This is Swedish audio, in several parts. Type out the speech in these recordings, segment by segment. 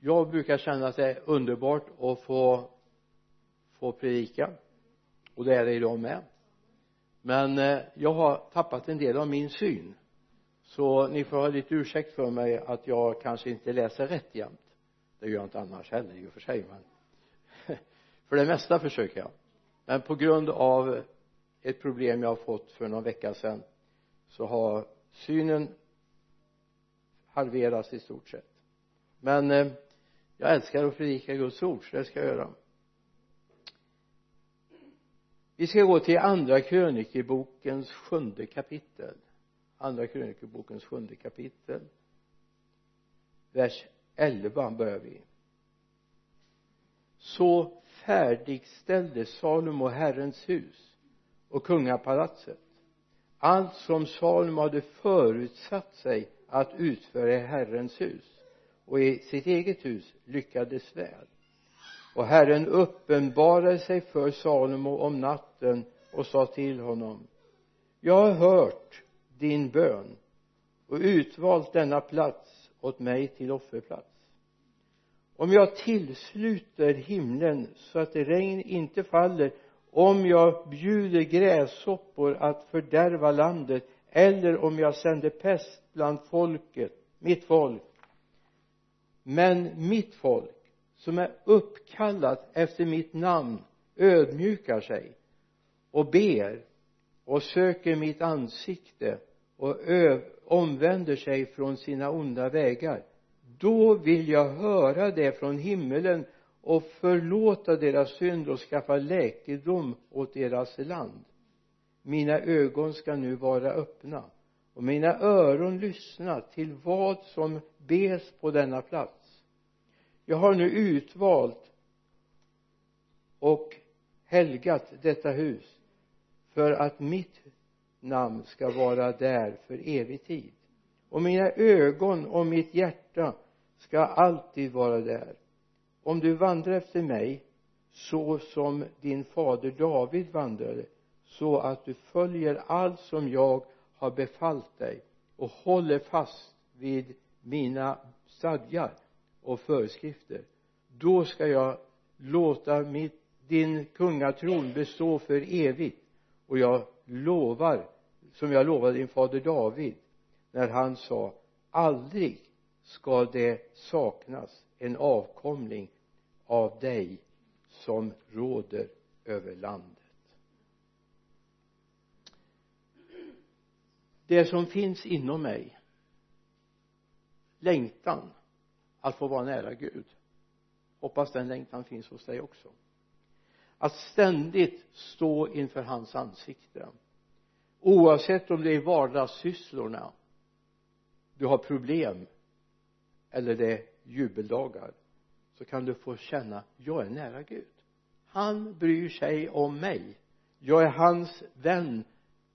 jag brukar känna att det är underbart att få få predika. Och det är det idag med. Men eh, jag har tappat en del av min syn. Så ni får ha lite ursäkt för mig att jag kanske inte läser rätt jämt. Det gör jag inte annars heller i och för sig men för det mesta försöker jag. Men på grund av ett problem jag har fått för någon vecka sedan så har synen halverats i stort sett. Men eh, jag älskar att predika Guds ord så det ska jag göra. Vi ska gå till andra krönikebokens sjunde kapitel. Andra krönikebokens sjunde kapitel. Vers 11 börjar vi. Så färdigställde Salomo Herrens hus och kungapalatset. Allt som Salomo hade förutsatt sig att utföra i Herrens hus och i sitt eget hus lyckades väl. Och Herren uppenbarade sig för Salomo om natten och sa till honom jag har hört din bön och utvalt denna plats åt mig till offerplats. Om jag tillsluter himlen så att regn inte faller om jag bjuder gräshoppor att fördärva landet eller om jag sänder pest bland folket mitt folk men mitt folk som är uppkallat efter mitt namn ödmjukar sig och ber och söker mitt ansikte och omvänder sig från sina onda vägar. Då vill jag höra det från himmelen och förlåta deras synd och skaffa läkedom åt deras land. Mina ögon ska nu vara öppna och mina öron lyssna till vad som bes på denna plats. Jag har nu utvalt och helgat detta hus för att mitt namn ska vara där för evig tid. Och mina ögon och mitt hjärta ska alltid vara där. Om du vandrar efter mig så som din fader David vandrade så att du följer allt som jag har befallt dig och håller fast vid mina stadgar och föreskrifter. Då ska jag låta mitt, din kungatron bestå för evigt. Och jag lovar som jag lovade din fader David när han sa aldrig ska det saknas en avkomling av dig som råder över landet. Det som finns inom mig. Längtan att få vara nära Gud. Hoppas den längtan finns hos dig också. Att ständigt stå inför hans ansikte. Oavsett om det är vardagssysslorna du har problem eller det är jubeldagar så kan du få känna jag är nära Gud. Han bryr sig om mig. Jag är hans vän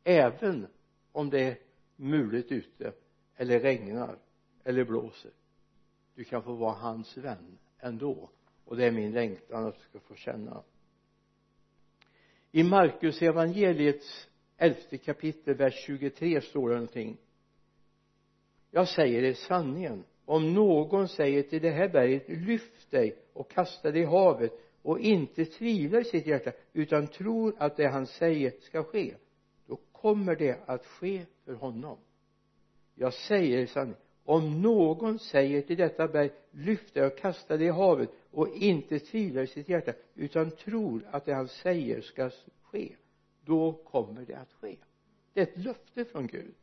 även om det är mulet ute eller regnar eller blåser. Du kan få vara hans vän ändå och det är min längtan att du ska få känna. I Markus evangeliets elfte kapitel vers 23 står det någonting. Jag säger er sanningen. Om någon säger till det här berget lyft dig och kasta dig i havet och inte tvivlar i sitt hjärta utan tror att det han säger ska ske då kommer det att ske för honom. Jag säger er sanningen om någon säger till detta berg lyft dig och kasta dig i havet och inte tvivlar i sitt hjärta utan tror att det han säger ska ske då kommer det att ske. Det är ett löfte från Gud.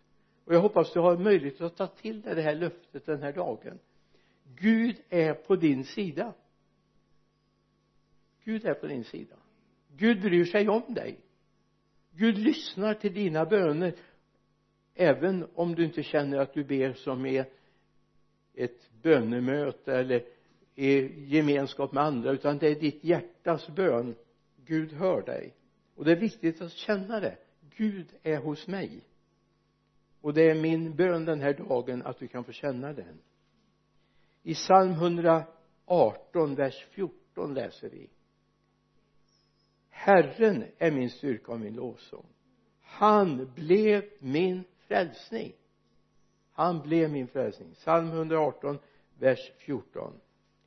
Och jag hoppas du har möjlighet att ta till dig det här löftet den här dagen. Gud är på din sida. Gud är på din sida. Gud bryr sig om dig. Gud lyssnar till dina böner även om du inte känner att du ber som i ett bönemöte eller i gemenskap med andra utan det är ditt hjärtas bön. Gud hör dig. Och det är viktigt att känna det. Gud är hos mig. Och det är min bön den här dagen att du kan få känna den. I psalm 118 vers 14 läser vi. Herren är min styrka och min lovsång. Han blev min frälsning. Han blev min frälsning. Psalm 118 vers 14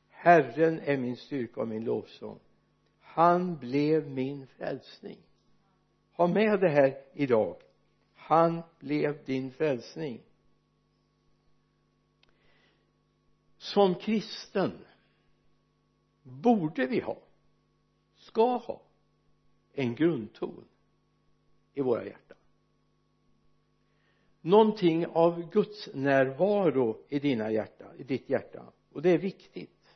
Herren är min styrka och min lovsång. Han blev min frälsning. Ha med det här idag. Han blev din frälsning. Som kristen borde vi ha ska ha en grundton i våra hjärtan någonting av Guds närvaro i dina hjärta, i ditt hjärta. Och det är viktigt.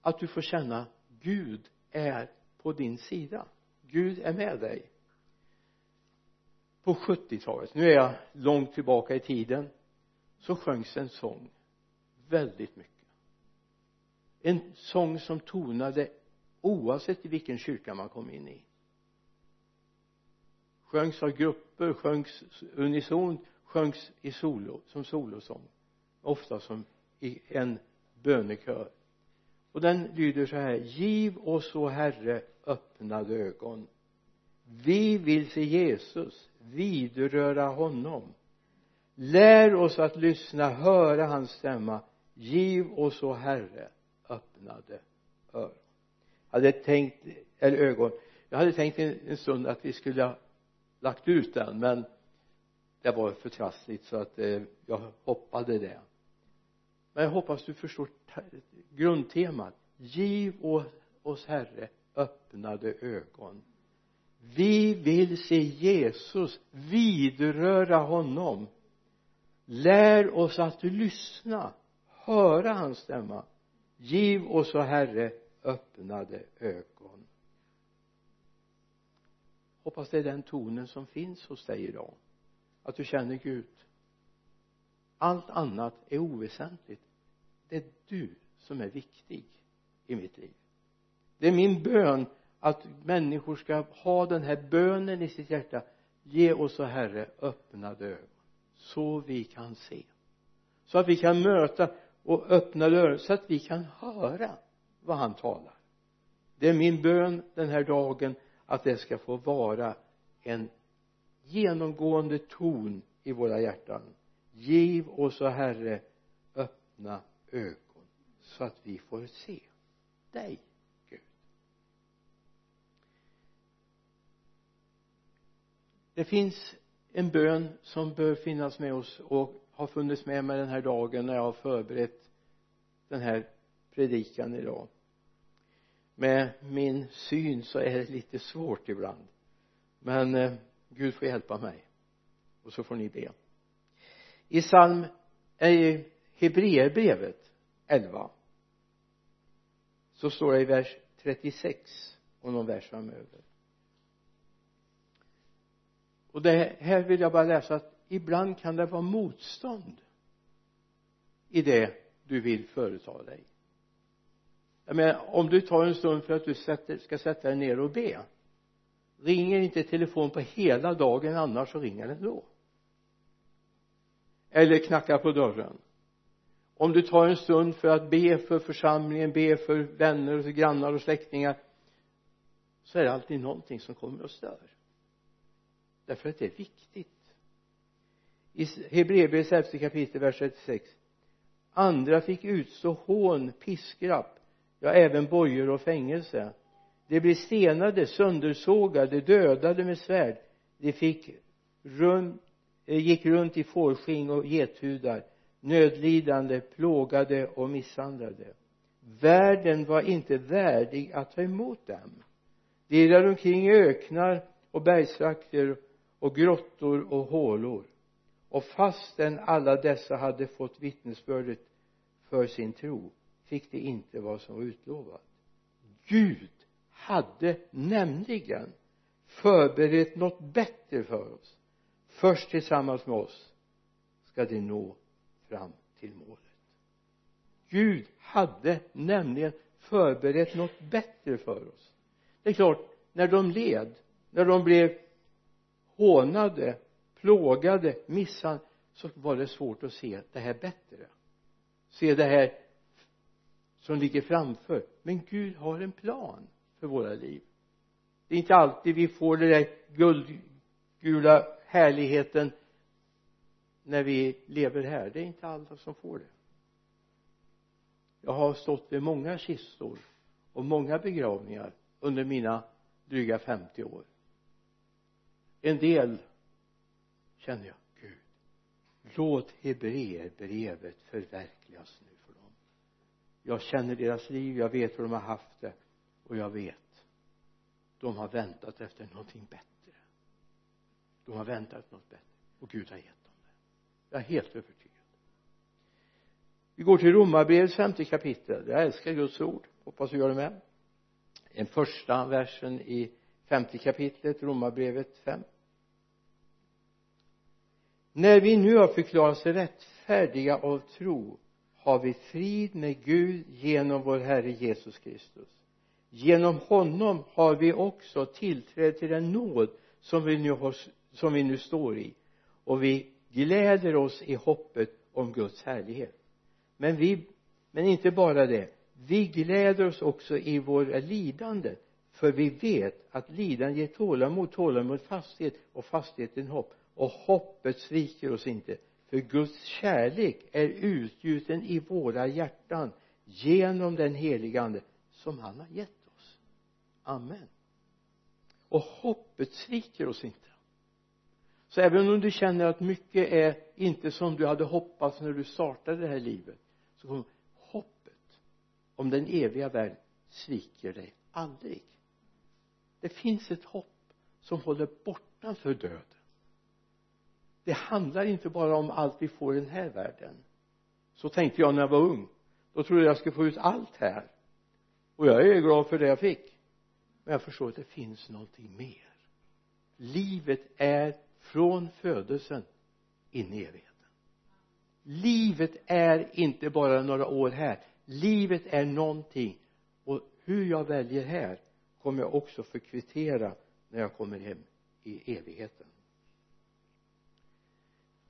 Att du får känna Gud är på din sida. Gud är med dig. På 70-talet nu är jag långt tillbaka i tiden så sjöngs en sång väldigt mycket. En sång som tonade oavsett i vilken kyrka man kom in i sjöngs av grupper, sjöngs unisont, sjöngs i solo, som solosång. Ofta som i en bönekör. Och den lyder så här giv oss o herre öppnade ögon. Vi vill se Jesus vidröra honom. Lär oss att lyssna höra hans stämma. Giv oss o herre öppnade öron. Jag hade tänkt eller ögon. Jag hade tänkt en, en stund att vi skulle ha lagt ut den men det var för trassligt så att eh, jag hoppade det. Men jag hoppas du förstår grundtemat. Giv oss herre öppnade ögon. Vi vill se Jesus vidröra honom. Lär oss att lyssna höra hans stämma. Giv oss o herre öppnade ögon hoppas det är den tonen som finns hos dig idag. Att du känner Gud. Allt annat är oväsentligt. Det är du som är viktig i mitt liv. Det är min bön att människor ska ha den här bönen i sitt hjärta. Ge oss o herre öppnade ögon så vi kan se. Så att vi kan möta och öppna dörren så att vi kan höra vad han talar. Det är min bön den här dagen att det ska få vara en genomgående ton i våra hjärtan. Giv oss o herre öppna ögon så att vi får se dig Gud. Det finns en bön som bör finnas med oss och har funnits med mig den här dagen när jag har förberett den här predikan idag med min syn så är det lite svårt ibland. Men eh, Gud får hjälpa mig. Och så får ni be. I psalm eh, i Hebreerbrevet 11 så står det i vers 36 och någon vers framöver. Och det här vill jag bara läsa att ibland kan det vara motstånd i det du vill företa dig jag menar om du tar en stund för att du sätter, ska sätta dig ner och be. Ringer inte telefon på hela dagen annars så ringer den då. Eller knackar på dörren. Om du tar en stund för att be för församlingen, be för vänner och grannar och släktingar så är det alltid någonting som kommer och stör. Därför att det är viktigt. I Hebreerbrevets elfte kapitel vers 36 andra fick utstå hån, piskrapp ja även bojor och fängelse. De blev stenade, söndersågade, dödade med svärd. De fick rum, eh, gick runt i fårskinn och gethudar. Nödlidande, plågade och misshandlade. Världen var inte värdig att ta emot dem. De irrade omkring i öknar och bergstrakter och grottor och hålor. Och fastän alla dessa hade fått vittnesbördet för sin tro fick de inte vad som var utlovat. Gud hade nämligen förberett något bättre för oss. Först tillsammans med oss ska de nå fram till målet. Gud hade nämligen förberett något bättre för oss. Det är klart när de led när de blev hånade plågade misshandlade så var det svårt att se det här bättre. Se det här som ligger framför. Men Gud har en plan för våra liv. Det är inte alltid vi får den där guldgula härligheten när vi lever här. Det är inte alla som får det. Jag har stått vid många kistor och många begravningar under mina dryga 50 år. En del känner jag Gud låt hebreerbrevet förverkligas nu jag känner deras liv jag vet hur de har haft det och jag vet. De har väntat efter någonting bättre. De har väntat efter något bättre och Gud har gett dem det. Jag är helt övertygad. Vi går till romarbrevets femte kapitel. Jag älskar Guds ord. Hoppas du gör det med. Den första versen i femte kapitlet romarbrevet 5 när vi nu har förklarats rättfärdiga av tro har vi frid med Gud genom vår Herre Jesus Kristus. Genom honom har vi också tillträde till den nåd som vi nu har, som vi nu står i. Och vi gläder oss i hoppet om Guds härlighet. Men vi men inte bara det. Vi gläder oss också i våra lidande för vi vet att lidande ger tålamod tålamod fasthet och fastheten hopp. Och hoppet sviker oss inte för Guds kärlek är utgjuten i våra hjärtan genom den helige ande som han har gett oss. Amen. Och hoppet sviker oss inte. Så även om du känner att mycket är inte som du hade hoppats när du startade det här livet så kommer hoppet om den eviga världen sviker dig aldrig. Det finns ett hopp som håller bortanför döden det handlar inte bara om allt vi får i den här världen. Så tänkte jag när jag var ung. Då trodde jag jag skulle få ut allt här. Och jag är glad för det jag fick. Men jag förstår att det finns någonting mer. Livet är från födelsen in i evigheten. Livet är inte bara några år här. Livet är någonting. Och hur jag väljer här kommer jag också få kvittera när jag kommer hem i evigheten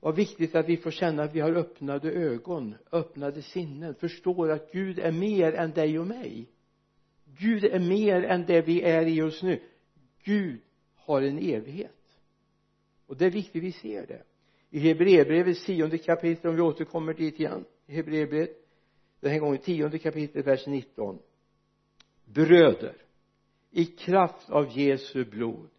vad viktigt att vi får känna att vi har öppnade ögon öppnade sinnen förstår att Gud är mer än dig och mig. Gud är mer än det vi är i just nu. Gud har en evighet. Och det är viktigt vi ser det. I Hebreerbrevets tionde kapitel om vi återkommer dit igen i Hebreerbrevet den här gången tionde kapitlet vers 19 bröder i kraft av Jesu blod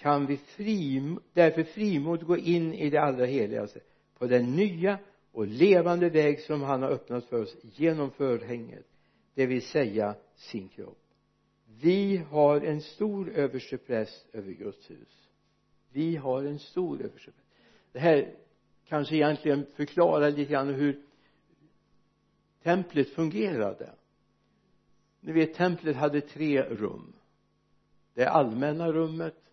kan vi frim, därför frimodigt gå in i det allra heligaste på den nya och levande väg som han har öppnat för oss genom förhänget det vill säga sin kropp. Vi har en stor överstepräst över Guds hus. Vi har en stor överstepräst. Det här kanske egentligen förklarar lite grann hur templet fungerade. Ni vet templet hade tre rum. Det allmänna rummet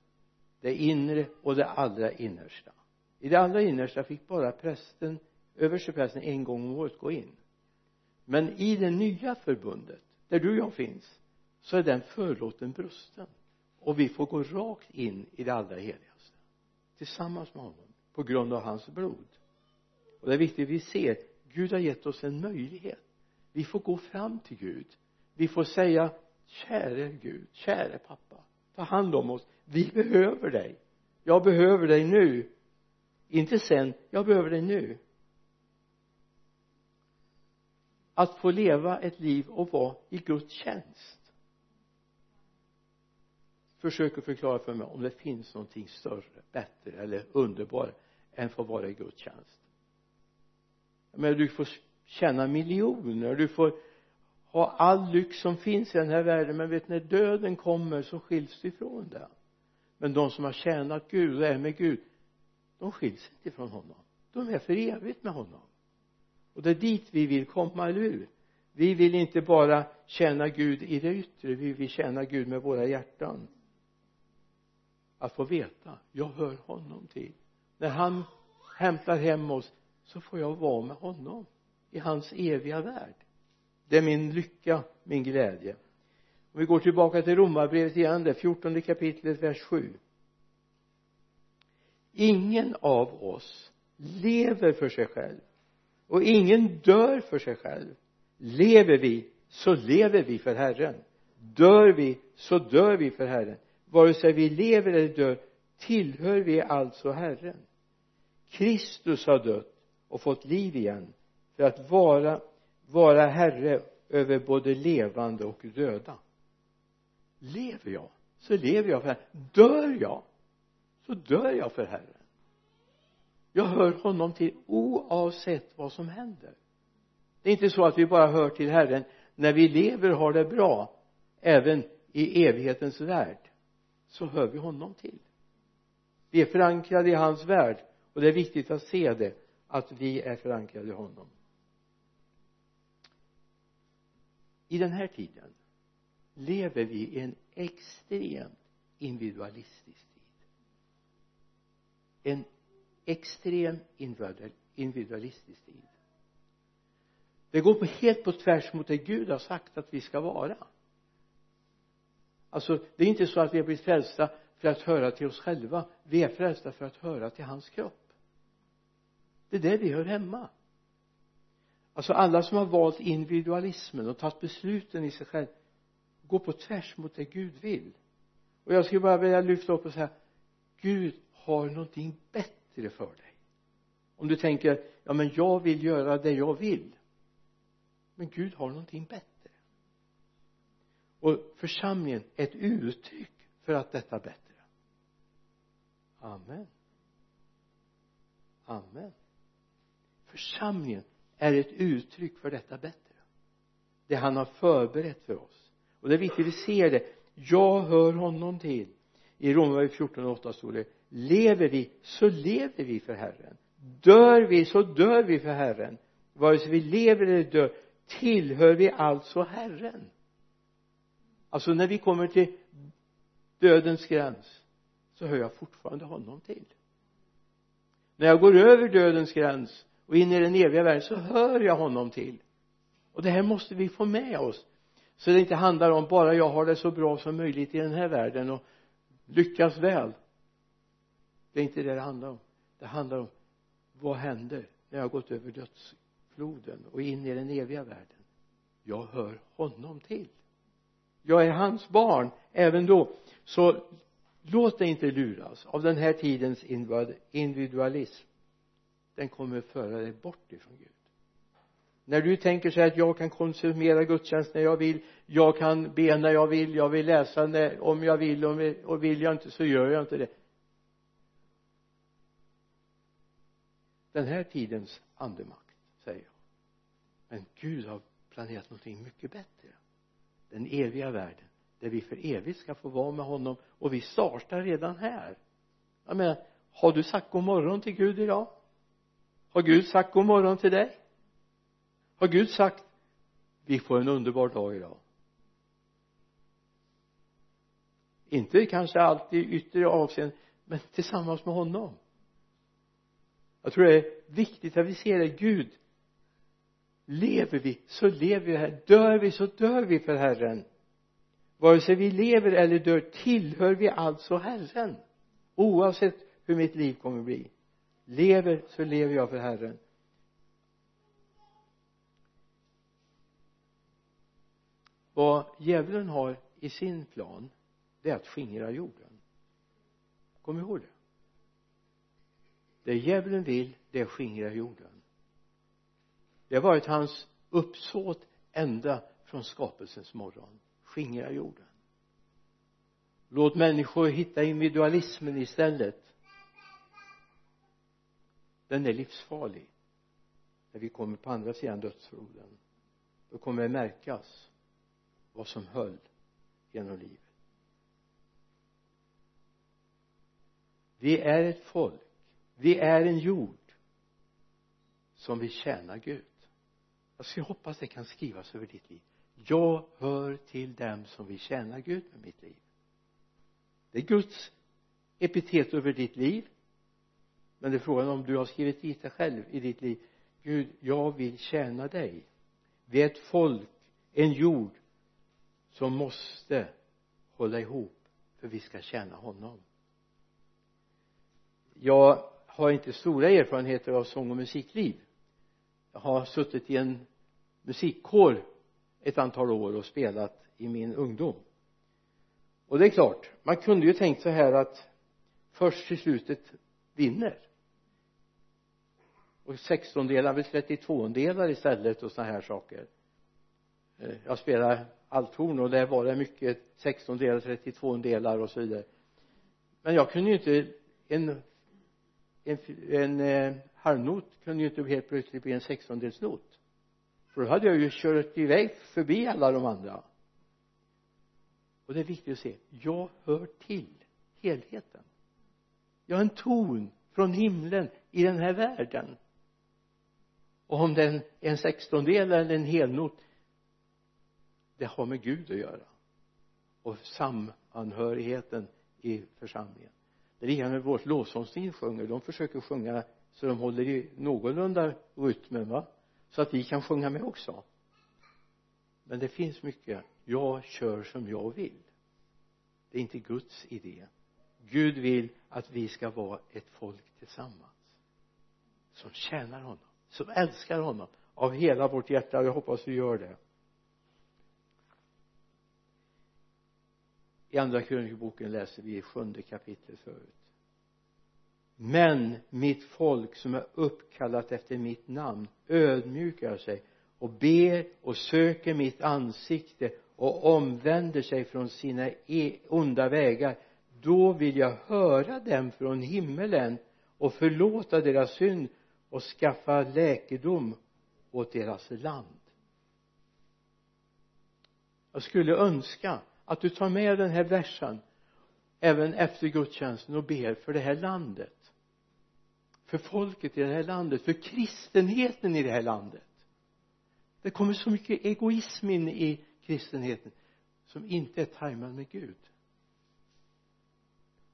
det inre och det allra innersta. I det allra innersta fick bara prästen översteprästen en gång om året gå in. Men i det nya förbundet där du och jag finns så är den förlåten brusten. Och vi får gå rakt in i det allra heligaste. Tillsammans med honom på grund av hans blod. Och det är viktigt att vi ser Gud har gett oss en möjlighet. Vi får gå fram till Gud. Vi får säga käre Gud käre pappa ta hand om oss. Vi behöver dig. Jag behöver dig nu. Inte sen. Jag behöver dig nu. Att få leva ett liv och vara i Guds tjänst. Försök att förklara för mig om det finns någonting större, bättre eller underbart än att få vara i Guds tjänst. Men du får tjäna miljoner. Du får ha all lyx som finns i den här världen men vet när döden kommer så skiljs du ifrån den. men de som har tjänat Gud och är med Gud de skiljs inte från honom. De är för evigt med honom. Och det är dit vi vill komma, eller hur? Vi vill inte bara tjäna Gud i det yttre vi vill tjäna Gud med våra hjärtan. Att få veta jag hör honom till. När han hämtar hem oss så får jag vara med honom i hans eviga värld det är min lycka, min glädje. Om vi går tillbaka till romarbrevet igen det fjortonde kapitlet vers 7 ingen av oss lever för sig själv och ingen dör för sig själv. Lever vi så lever vi för Herren. Dör vi så dör vi för Herren. Vare sig vi lever eller dör tillhör vi alltså Herren. Kristus har dött och fått liv igen för att vara vara herre över både levande och döda. Lever jag så lever jag för Herren. Dör jag så dör jag för Herren. Jag hör honom till oavsett vad som händer. Det är inte så att vi bara hör till Herren. När vi lever och har det bra även i evighetens värld så hör vi honom till. Vi är förankrade i hans värld och det är viktigt att se det att vi är förankrade i honom. I den här tiden lever vi i en extremt individualistisk tid. En extrem individualistisk tid. Det går på helt på tvärs mot det Gud har sagt att vi ska vara. Alltså det är inte så att vi har blivit frälsta för att höra till oss själva. Vi är frälsta för att höra till hans kropp. Det är där vi hör hemma alltså alla som har valt individualismen och tagit besluten i sig själv går på tvärs mot det Gud vill. Och jag skulle bara vilja lyfta upp och säga Gud har någonting bättre för dig. Om du tänker ja men jag vill göra det jag vill. Men Gud har någonting bättre. Och församlingen är ett uttryck för att detta är bättre. Amen. Amen. Församlingen är ett uttryck för detta bättre. Det han har förberett för oss. Och det är viktigt att vi ser det. Jag hör honom till. I Romarbrevet 14 och 8 står det lever vi så lever vi för Herren. Dör vi så dör vi för Herren. Vare sig vi lever eller dör tillhör vi alltså Herren. Alltså när vi kommer till dödens gräns så hör jag fortfarande honom till. När jag går över dödens gräns och in i den eviga världen så hör jag honom till. Och det här måste vi få med oss. Så det inte handlar om bara jag har det så bra som möjligt i den här världen och lyckas väl. Det är inte det det handlar om. Det handlar om vad händer när jag har gått över dödsfloden och in i den eviga världen? Jag hör honom till. Jag är hans barn. Även då så låt dig inte luras av den här tidens individualism den kommer föra dig bort ifrån Gud. När du tänker så att jag kan konsumera gudstjänst när jag vill jag kan be när jag vill jag vill läsa när, om jag vill och vill jag inte så gör jag inte det. Den här tidens andemakt säger jag. Men Gud har planerat någonting mycket bättre. Den eviga världen där vi för evigt ska få vara med honom och vi startar redan här. Jag menar har du sagt god morgon till Gud idag? Har Gud sagt god morgon till dig? Har Gud sagt vi får en underbar dag idag inte kanske alltid i yttre avseende men tillsammans med honom. Jag tror det är viktigt att vi ser det Gud lever vi så lever vi här. Dör vi så dör vi för Herren. Vare sig vi lever eller dör tillhör vi alltså Herren? Oavsett hur mitt liv kommer att bli lever så lever jag för Herren. Vad djävulen har i sin plan det är att skingra jorden. Kom ihåg det. Det djävulen vill det är att skingra jorden. Det har varit hans uppsåt ända från skapelsens morgon. Skingra jorden. Låt människor hitta individualismen istället den är livsfarlig. När vi kommer på andra sidan dödsfloden då kommer det märkas vad som höll genom livet. Vi är ett folk. Vi är en jord som vill tjäna Gud. Jag hoppas det kan skrivas över ditt liv. Jag hör till dem som vill tjäna Gud med mitt liv. Det är Guds epitet över ditt liv men det är frågan om du har skrivit dit det själv i ditt liv. Gud jag vill tjäna dig. Vi är ett folk en jord som måste hålla ihop för vi ska tjäna honom. Jag har inte stora erfarenheter av sång och musikliv. Jag har suttit i en musikkår ett antal år och spelat i min ungdom. Och det är klart man kunde ju tänkt så här att först till slutet vinner och sextondelar blir trettiondelar istället och sådana här saker. Eh, jag spelar althorn och där var det mycket 16 delar, 32 delar och så vidare. Men jag kunde ju inte en en, en eh, halvnot kunde ju inte helt plötsligt bli en sextondelsnot för då hade jag ju kört iväg förbi alla de andra. Och det är viktigt att se jag hör till helheten. Jag har en ton från himlen i den här världen och om den är en sextondel eller en helnot det har med Gud att göra. Och samanhörigheten i församlingen. Det är likadant med vårt lovsångsteam sjunger. De försöker sjunga så de håller i någorlunda rytmen va? Så att vi kan sjunga med också. Men det finns mycket. Jag kör som jag vill. Det är inte Guds idé. Gud vill att vi ska vara ett folk tillsammans som tjänar honom som älskar honom av hela vårt hjärta jag hoppas vi gör det. I andra krönikeboken läser vi i sjunde kapitlet förut. Men mitt folk som är uppkallat efter mitt namn ödmjukar sig och ber och söker mitt ansikte och omvänder sig från sina e- onda vägar. Då vill jag höra dem från himmelen och förlåta deras synd och skaffa läkedom åt deras land. Jag skulle önska att du tar med den här versen även efter gudstjänsten och ber för det här landet. För folket i det här landet för kristenheten i det här landet. Det kommer så mycket egoism in i kristenheten som inte är tajmad med Gud.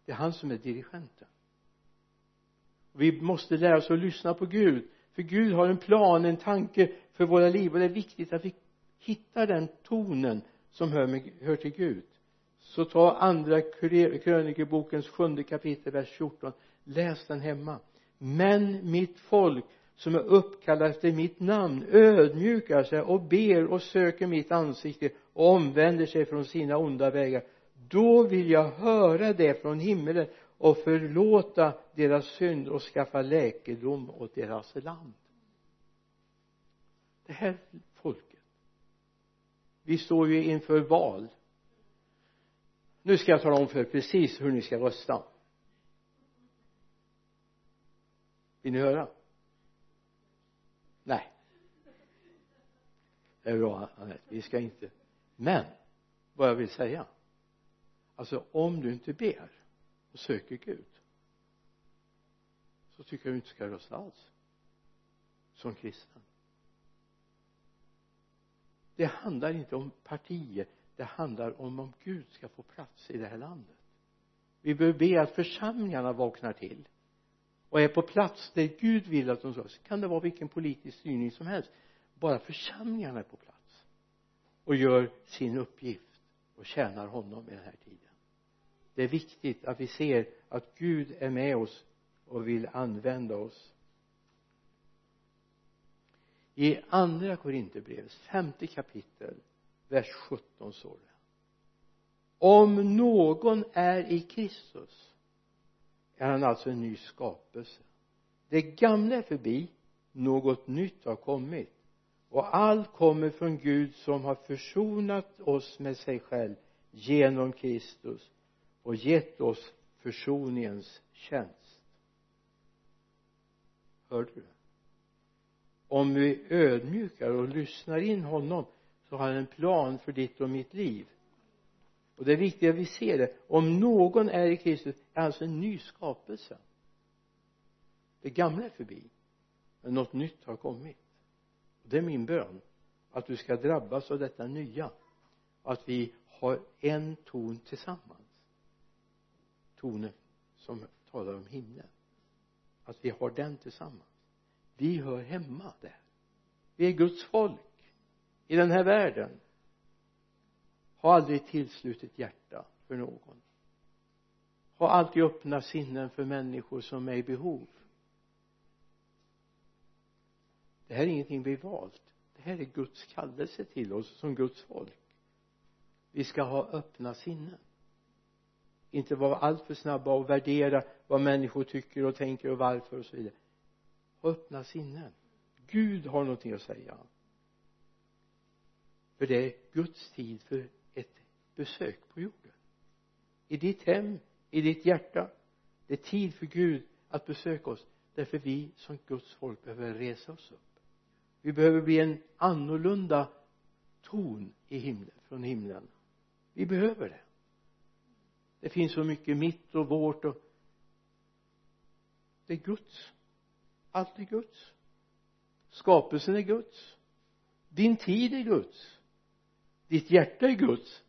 Det är han som är dirigenten vi måste lära oss att lyssna på Gud. För Gud har en plan, en tanke för våra liv och det är viktigt att vi hittar den tonen som hör, med, hör till Gud. Så ta andra krönikebokens sjunde kapitel vers 14 läs den hemma. Men mitt folk som är uppkallat efter mitt namn ödmjukar sig och ber och söker mitt ansikte och omvänder sig från sina onda vägar. Då vill jag höra det från himmelen och förlåta deras synd och skaffa läkedom åt deras land. Det här folket. Vi står ju inför val. Nu ska jag tala om för er precis hur ni ska rösta. Vill ni höra? Nej. Det är bra Anette. Vi ska inte. Men vad jag vill säga. Alltså om du inte ber och söker Gud så tycker jag du inte ska rösta alls som kristen det handlar inte om partier det handlar om om Gud ska få plats i det här landet. Vi behöver be att församlingarna vaknar till och är på plats där Gud vill att de ska. Så kan det vara vilken politisk styrning som helst. Bara församlingarna är på plats och gör sin uppgift och tjänar honom i den här tiden det är viktigt att vi ser att Gud är med oss och vill använda oss. I andra Korinthierbrevets femte kapitel vers 17 står det om någon är i Kristus är han alltså en ny skapelse. Det gamla är förbi något nytt har kommit och allt kommer från Gud som har försonat oss med sig själv genom Kristus och gett oss försoningens tjänst. Hörde du? Om vi ödmjukar och lyssnar in honom så har han en plan för ditt och mitt liv. Och det är viktigt att vi ser det. Om någon är i Kristus är alltså en ny skapelse. Det gamla är förbi men något nytt har kommit. Och det är min bön att du ska drabbas av detta nya att vi har en ton tillsammans tonen som talar om himlen. Att vi har den tillsammans. Vi hör hemma där. Vi är Guds folk i den här världen. Har aldrig tillslutit hjärta för någon. Har alltid öppna sinnen för människor som är i behov. Det här är ingenting vi valt. Det här är Guds kallelse till oss som Guds folk. Vi ska ha öppna sinnen inte vara alltför snabba och värdera vad människor tycker och tänker och varför och så vidare. Ha öppna sinnen. Gud har någonting att säga. För det är Guds tid för ett besök på jorden. I ditt hem i ditt hjärta. Det är tid för Gud att besöka oss. Därför vi som Guds folk behöver resa oss upp. Vi behöver bli en annorlunda ton i himlen från himlen. Vi behöver det det finns så mycket mitt och vårt och det är Guds. Allt är Guds. Skapelsen är Guds. Din tid är Guds. Ditt hjärta är Guds.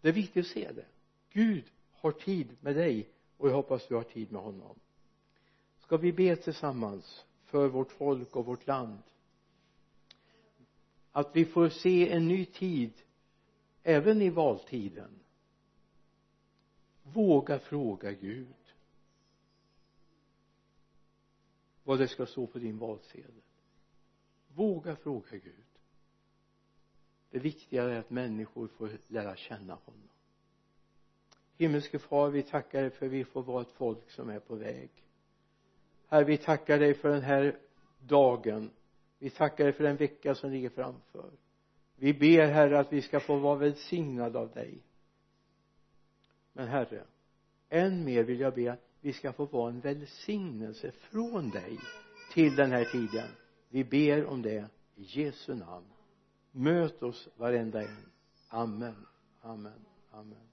Det är viktigt att se det. Gud har tid med dig och jag hoppas du har tid med honom. Ska vi be tillsammans för vårt folk och vårt land? Att vi får se en ny tid även i valtiden våga fråga Gud vad det ska stå på din valsedel. Våga fråga Gud. Det viktiga är att människor får lära känna honom. Himmelske far vi tackar dig för att vi får vara ett folk som är på väg. Herre vi tackar dig för den här dagen. Vi tackar dig för den vecka som ligger framför. Vi ber herre att vi ska få vara välsignade av dig men herre än mer vill jag be att vi ska få vara en välsignelse från dig till den här tiden. Vi ber om det i Jesu namn. Möt oss varenda en. Amen. Amen. Amen.